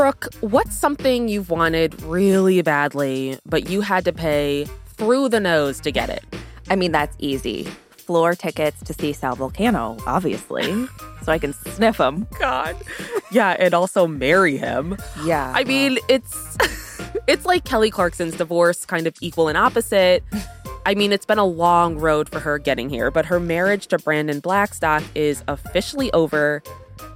Brooke, what's something you've wanted really badly, but you had to pay through the nose to get it? I mean, that's easy. Floor tickets to see Sal Vulcano, obviously, so I can sniff him. God. Yeah, and also marry him. Yeah. I mean, it's it's like Kelly Clarkson's divorce, kind of equal and opposite. I mean, it's been a long road for her getting here, but her marriage to Brandon Blackstock is officially over,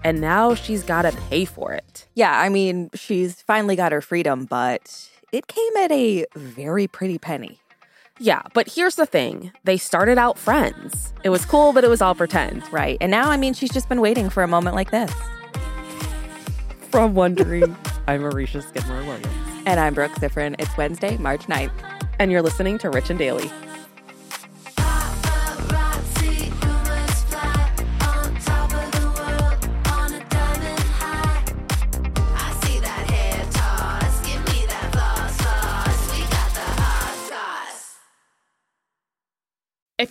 and now she's got to pay for it. Yeah, I mean, she's finally got her freedom, but it came at a very pretty penny. Yeah, but here's the thing they started out friends. It was cool, but it was all pretend. Right. And now, I mean, she's just been waiting for a moment like this. From Wondery, I'm Aricia Skidmore Williams. And I'm Brooke Siffrinn. It's Wednesday, March 9th. And you're listening to Rich and Daily.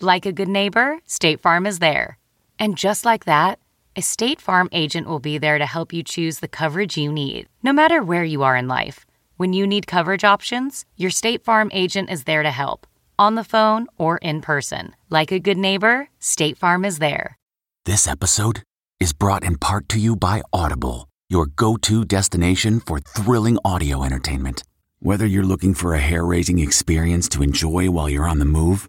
like a good neighbor, State Farm is there. And just like that, a State Farm agent will be there to help you choose the coverage you need, no matter where you are in life. When you need coverage options, your State Farm agent is there to help, on the phone or in person. Like a good neighbor, State Farm is there. This episode is brought in part to you by Audible, your go to destination for thrilling audio entertainment. Whether you're looking for a hair raising experience to enjoy while you're on the move,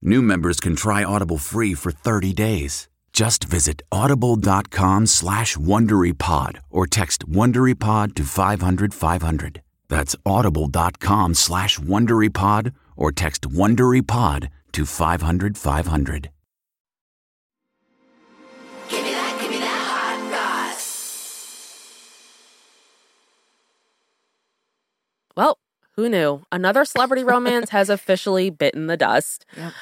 New members can try Audible free for 30 days. Just visit audible.com slash WonderyPod or text WonderyPod to 500, 500. That's audible.com slash WonderyPod or text WonderyPod to 500, 500. Give me that, give me that hot Well, who knew? Another celebrity romance has officially bitten the dust. Yep.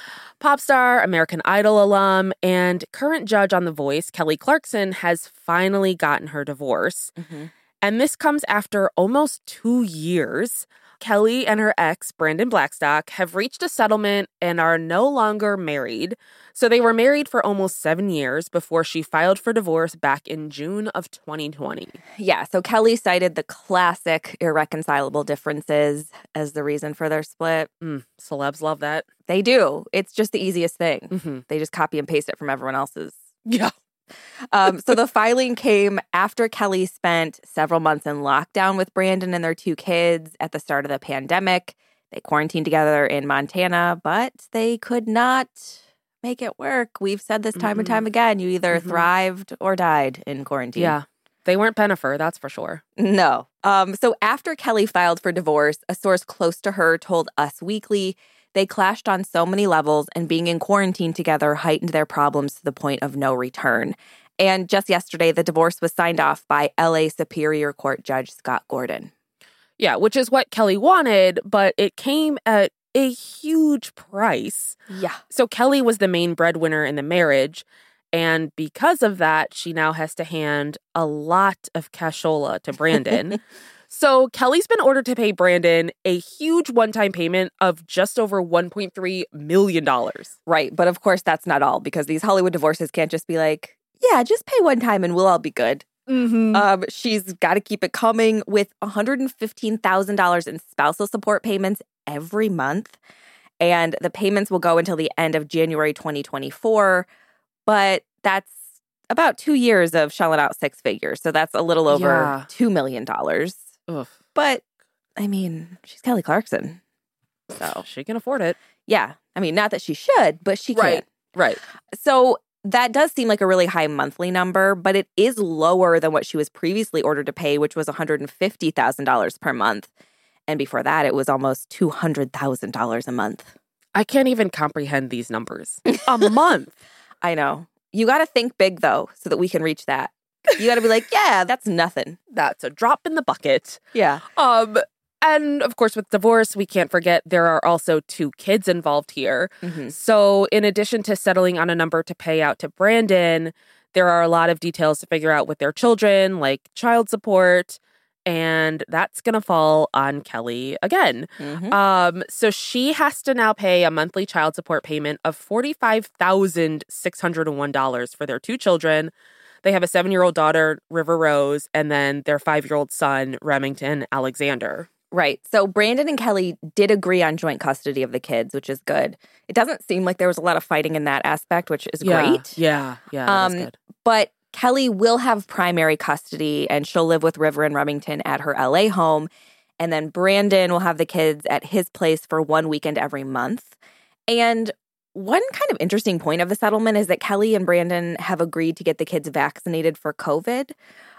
Pop star, American Idol alum, and current judge on The Voice, Kelly Clarkson, has finally gotten her divorce. Mm-hmm. And this comes after almost two years. Kelly and her ex, Brandon Blackstock, have reached a settlement and are no longer married. So they were married for almost seven years before she filed for divorce back in June of 2020. Yeah, so Kelly cited the classic irreconcilable differences as the reason for their split. Mm, celebs love that. They do. It's just the easiest thing. Mm-hmm. They just copy and paste it from everyone else's. Yeah. Um, so the filing came after Kelly spent several months in lockdown with Brandon and their two kids at the start of the pandemic. They quarantined together in Montana, but they could not make it work. We've said this time mm-hmm. and time again. You either mm-hmm. thrived or died in quarantine. Yeah. They weren't Bennifer, that's for sure. No. Um, so after Kelly filed for divorce, a source close to her told Us Weekly they clashed on so many levels, and being in quarantine together heightened their problems to the point of no return. And just yesterday, the divorce was signed off by LA Superior Court Judge Scott Gordon. Yeah, which is what Kelly wanted, but it came at a huge price. Yeah. So Kelly was the main breadwinner in the marriage. And because of that, she now has to hand a lot of cashola to Brandon. So Kelly's been ordered to pay Brandon a huge one time payment of just over $1.3 million. Right. But of course, that's not all because these Hollywood divorces can't just be like, yeah, just pay one time and we'll all be good. Mm-hmm. Um, she's got to keep it coming with $115,000 in spousal support payments every month. And the payments will go until the end of January 2024. But that's about two years of shelling out six figures. So that's a little over Yeah. $2 million. Ugh. But I mean, she's Kelly Clarkson. So she can afford it. yeah, I mean, not that she should, but she can. Right. Right. So that does seem like a really high monthly number, but it is lower than what she was previously ordered to pay, which was $150,000 per month. And before that, it was almost $200,000 a month. I can't even comprehend these numbers. A month. I know. You got to think big, though, so that we can reach that. You got to be like, yeah, that's nothing. That's a drop in the bucket. Yeah. Um, and of course, with divorce, we can't forget there are also two kids involved here. Mhm. So, in addition to settling on a number to pay out to Brandon, there are a lot of details to figure out with their children, like child support, and that's going to fall on Kelly again. Mhm. Um, so she has to now pay a monthly child support payment of forty-five thousand six hundred and one dollars for their two children. They have a seven-year-old daughter, River Rose, and then their five-year-old son, Remington Alexander. Right. So Brandon and Kelly did agree on joint custody of the kids, which is good. It doesn't seem like there was a lot of fighting in that aspect, which is great. Yeah, yeah, Um, good. But Kelly will have primary custody and she'll live with River and Remington at her LA home. And then Brandon will have the kids at his place for one weekend every month. And one kind of interesting point of the settlement is that Kelly and Brandon have agreed to get the kids vaccinated for COVID.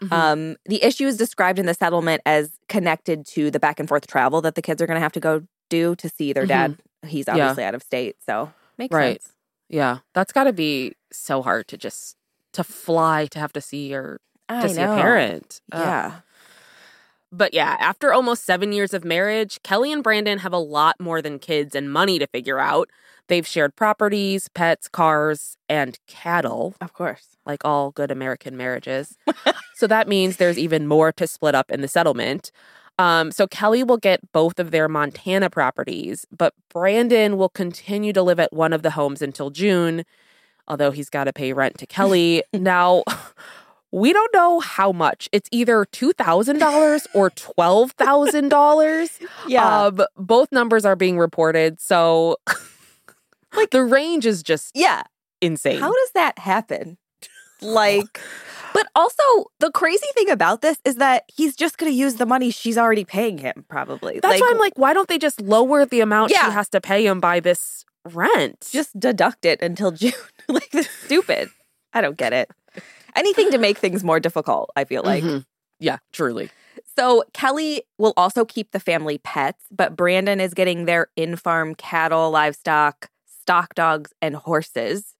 Mhm. Um, the issue is described in the settlement as connected to the back and forth travel that the kids are going to have to go do to see their dad. He's Mm-hmm. Yeah. obviously out of state, so makes Right. sense. yeah, that's got to be so hard to just to fly to have to see your I to see a know. parent. Ugh. But yeah, after almost seven years of marriage, Kelly and Brandon have a lot more than kids and money to figure out. They've shared properties, pets, cars, and cattle, Of course. like all good American marriages. so that means there's even more to split up in the settlement. Um, so Kelly will get both of their Montana properties, but Brandon will continue to live at one of the homes until June, although he's got to pay rent to Kelly. now, we don't know how much. It's either $2,000 or $12,000. Um, both numbers are being reported. So, like, the range is just yeah. insane. How does that happen? Like, but also the crazy thing about this is that he's just going to use the money she's already paying him, probably. That's why I'm like, why don't they just lower the amount Yeah. she has to pay him by this rent? just deduct it until June. like, that's stupid. I don't get it. Anything to make things more difficult, I feel like. Mhm. yeah, truly. So Kelly will also keep the family pets, but Brandon is getting their in-farm cattle, livestock, stock dogs, and horses.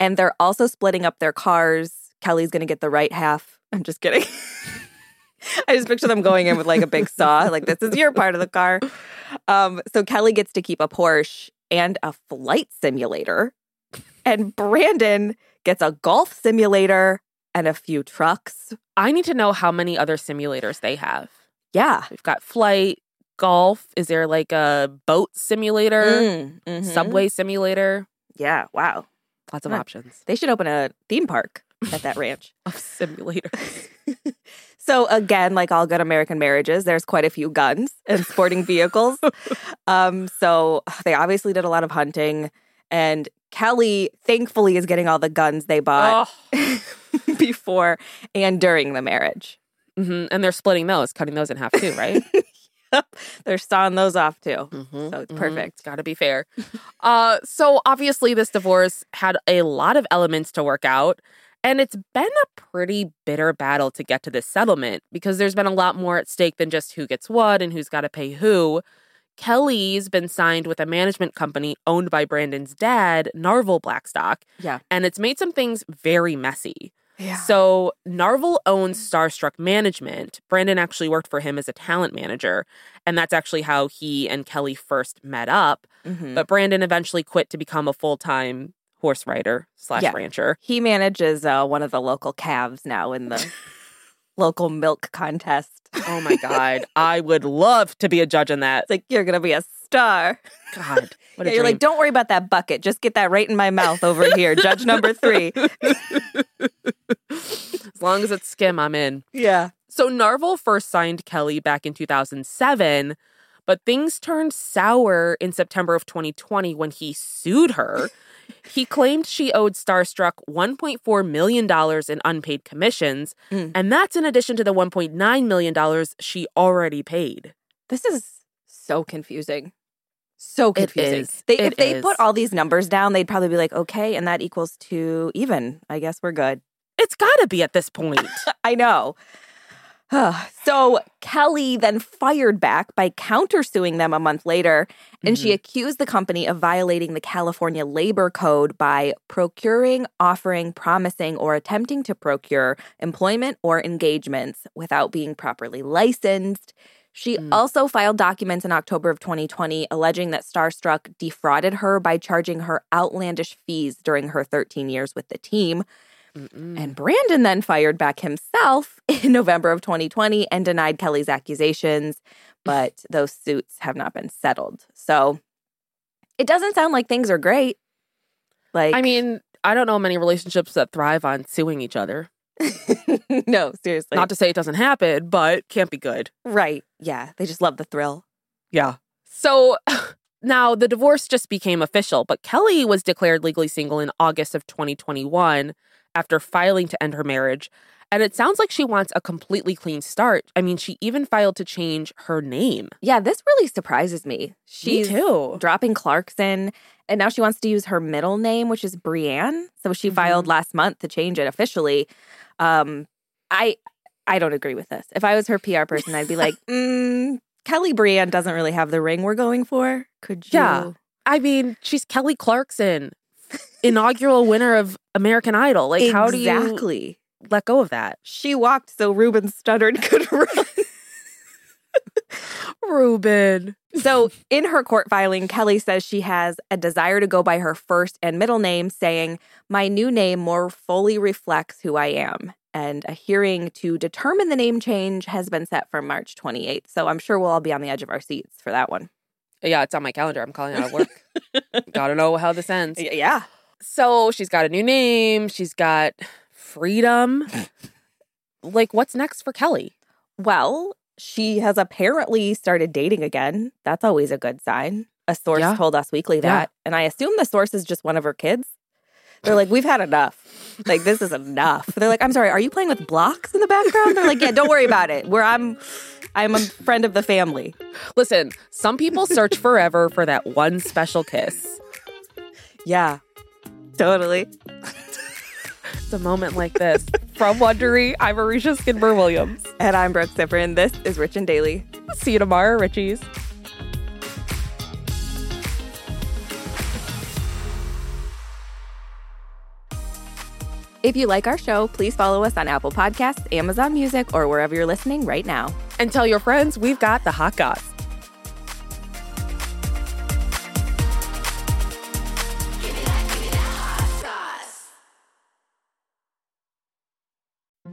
And they're also splitting up their cars. Kelly's going to get the right half. I'm just kidding. I just picture them going in with like a big saw, like this is your part of the car. Um, so Kelly gets to keep a Porsche and a flight simulator, and Brandon gets a golf simulator and a few trucks. I need to know how many other simulators they have. Yeah, We've got flight, golf. Is there like a boat simulator, Mm, mhm. subway simulator? Yeah, wow. Lots of Right. options They should open a theme park at that ranch. of simulators. So again, like all good American marriages, there's quite a few guns and sporting vehicles. Um, so they obviously did a lot of hunting, and Kelly thankfully is getting all the guns they bought oh. before and during the marriage. hmm And they're splitting those, cutting those in half too, right? They're sawing those off too. Mhm, So it's mhm. perfect. It's got to be fair. uh, so obviously, this divorce had a lot of elements to work out, and it's been a pretty bitter battle to get to this settlement because there's been a lot more at stake than just who gets what and who's got to pay who. Kelly's been signed with a management company owned by Brandon's dad, Narvel Blackstock, Yeah. and it's made some things very messy. Yeah. So Narvel owns Starstruck Management. Brandon actually worked for him as a talent manager, and that's actually how he and Kelly first met up. Mhm. But Brandon eventually quit to become a full time horse rider slash Yeah. rancher. he manages uh, one of the local calves now in the local milk contest. Oh my God. I would love to be a judge in that. It's like you're gonna be a star. God. Yeah, you're like, don't worry about that bucket. Just get that right in my mouth over here. Judge number three. as long as it's skim, I'm in. Yeah. So Narvel first signed Kelly back in 2007, but things turned sour in September of 2020 when he sued her. He claimed she owed Starstruck $1.4 million in unpaid commissions, Mm. and that's in addition to the $1.9 million she already paid. This is so confusing. So confusing. They, It if they is. put all these numbers down, they'd probably be like, okay, and that equals to even. I guess we're good. It's gotta be at this point. I know. so Kelly then fired back by countersuing them a month later, and she accused the company of violating the California Labor Code by procuring, offering, promising, or attempting to procure employment or engagements without being properly licensed. She Mm. also filed documents in October of 2020 alleging that Starstruck defrauded her by charging her outlandish fees during her 13 years with the team. Mm-mm. And Brandon then fired back himself in November of 2020 and denied Kelly's accusations, but those suits have not been settled. So it doesn't sound like things are great. Like, I mean, I don't know many relationships that thrive on suing each other. no, seriously. Not to say it doesn't happen, but can't be good. right. Yeah. They just love the thrill. Yeah. So now the divorce just became official, but Kelly was declared legally single in August of 2021 after filing to end her marriage. And it sounds like she wants a completely clean start. I mean, she even filed to change her name. Yeah, this really surprises me. She's too. dropping Clarkson, and now she wants to use her middle name, which is Brianne. So she Mm-hmm. filed last month to change it officially. Um, I I don't agree with this. If I was her PR person, I'd be like, mm, Kelly Brianne doesn't really have the ring we're going for. Could you? Yeah. I mean, she's Kelly Clarkson, inaugural winner of American Idol. Like, how do you exactly? let go of that? She walked so Ruben Studdard could run. Ruben. So, in her court filing, Kelly says she has a desire to go by her first and middle name, saying, My new name more fully reflects who I am. And a hearing to determine the name change has been set for March 28th. So, I'm sure we'll all be on the edge of our seats for that one. Yeah, it's on my calendar. I'm calling out of work. Gotta know how this ends. Yeah. So she's got a new name. She's got freedom. like, what's next for Kelly? Well, she has apparently started dating again. That's always a good sign. A source Yeah. told Us Weekly Yeah. that. And I assume the source is just one of her kids. They're like, we've had enough. Like, this is enough. They're like, I'm sorry, are you playing with blocks in the background? They're like, yeah, don't worry about it. Where I'm, I'm a friend of the family. Listen, some people search forever for that one special kiss. Yeah, totally. It's a moment like this. From Wondery, I'm Aricia Skidmore Williams. And I'm Brooke Siffrinn. This is Rich and Daily. See you tomorrow, Richies. If you like our show, please follow us on Apple Podcasts, Amazon Music, or wherever you're listening right now. And tell your friends we've got the hot goss.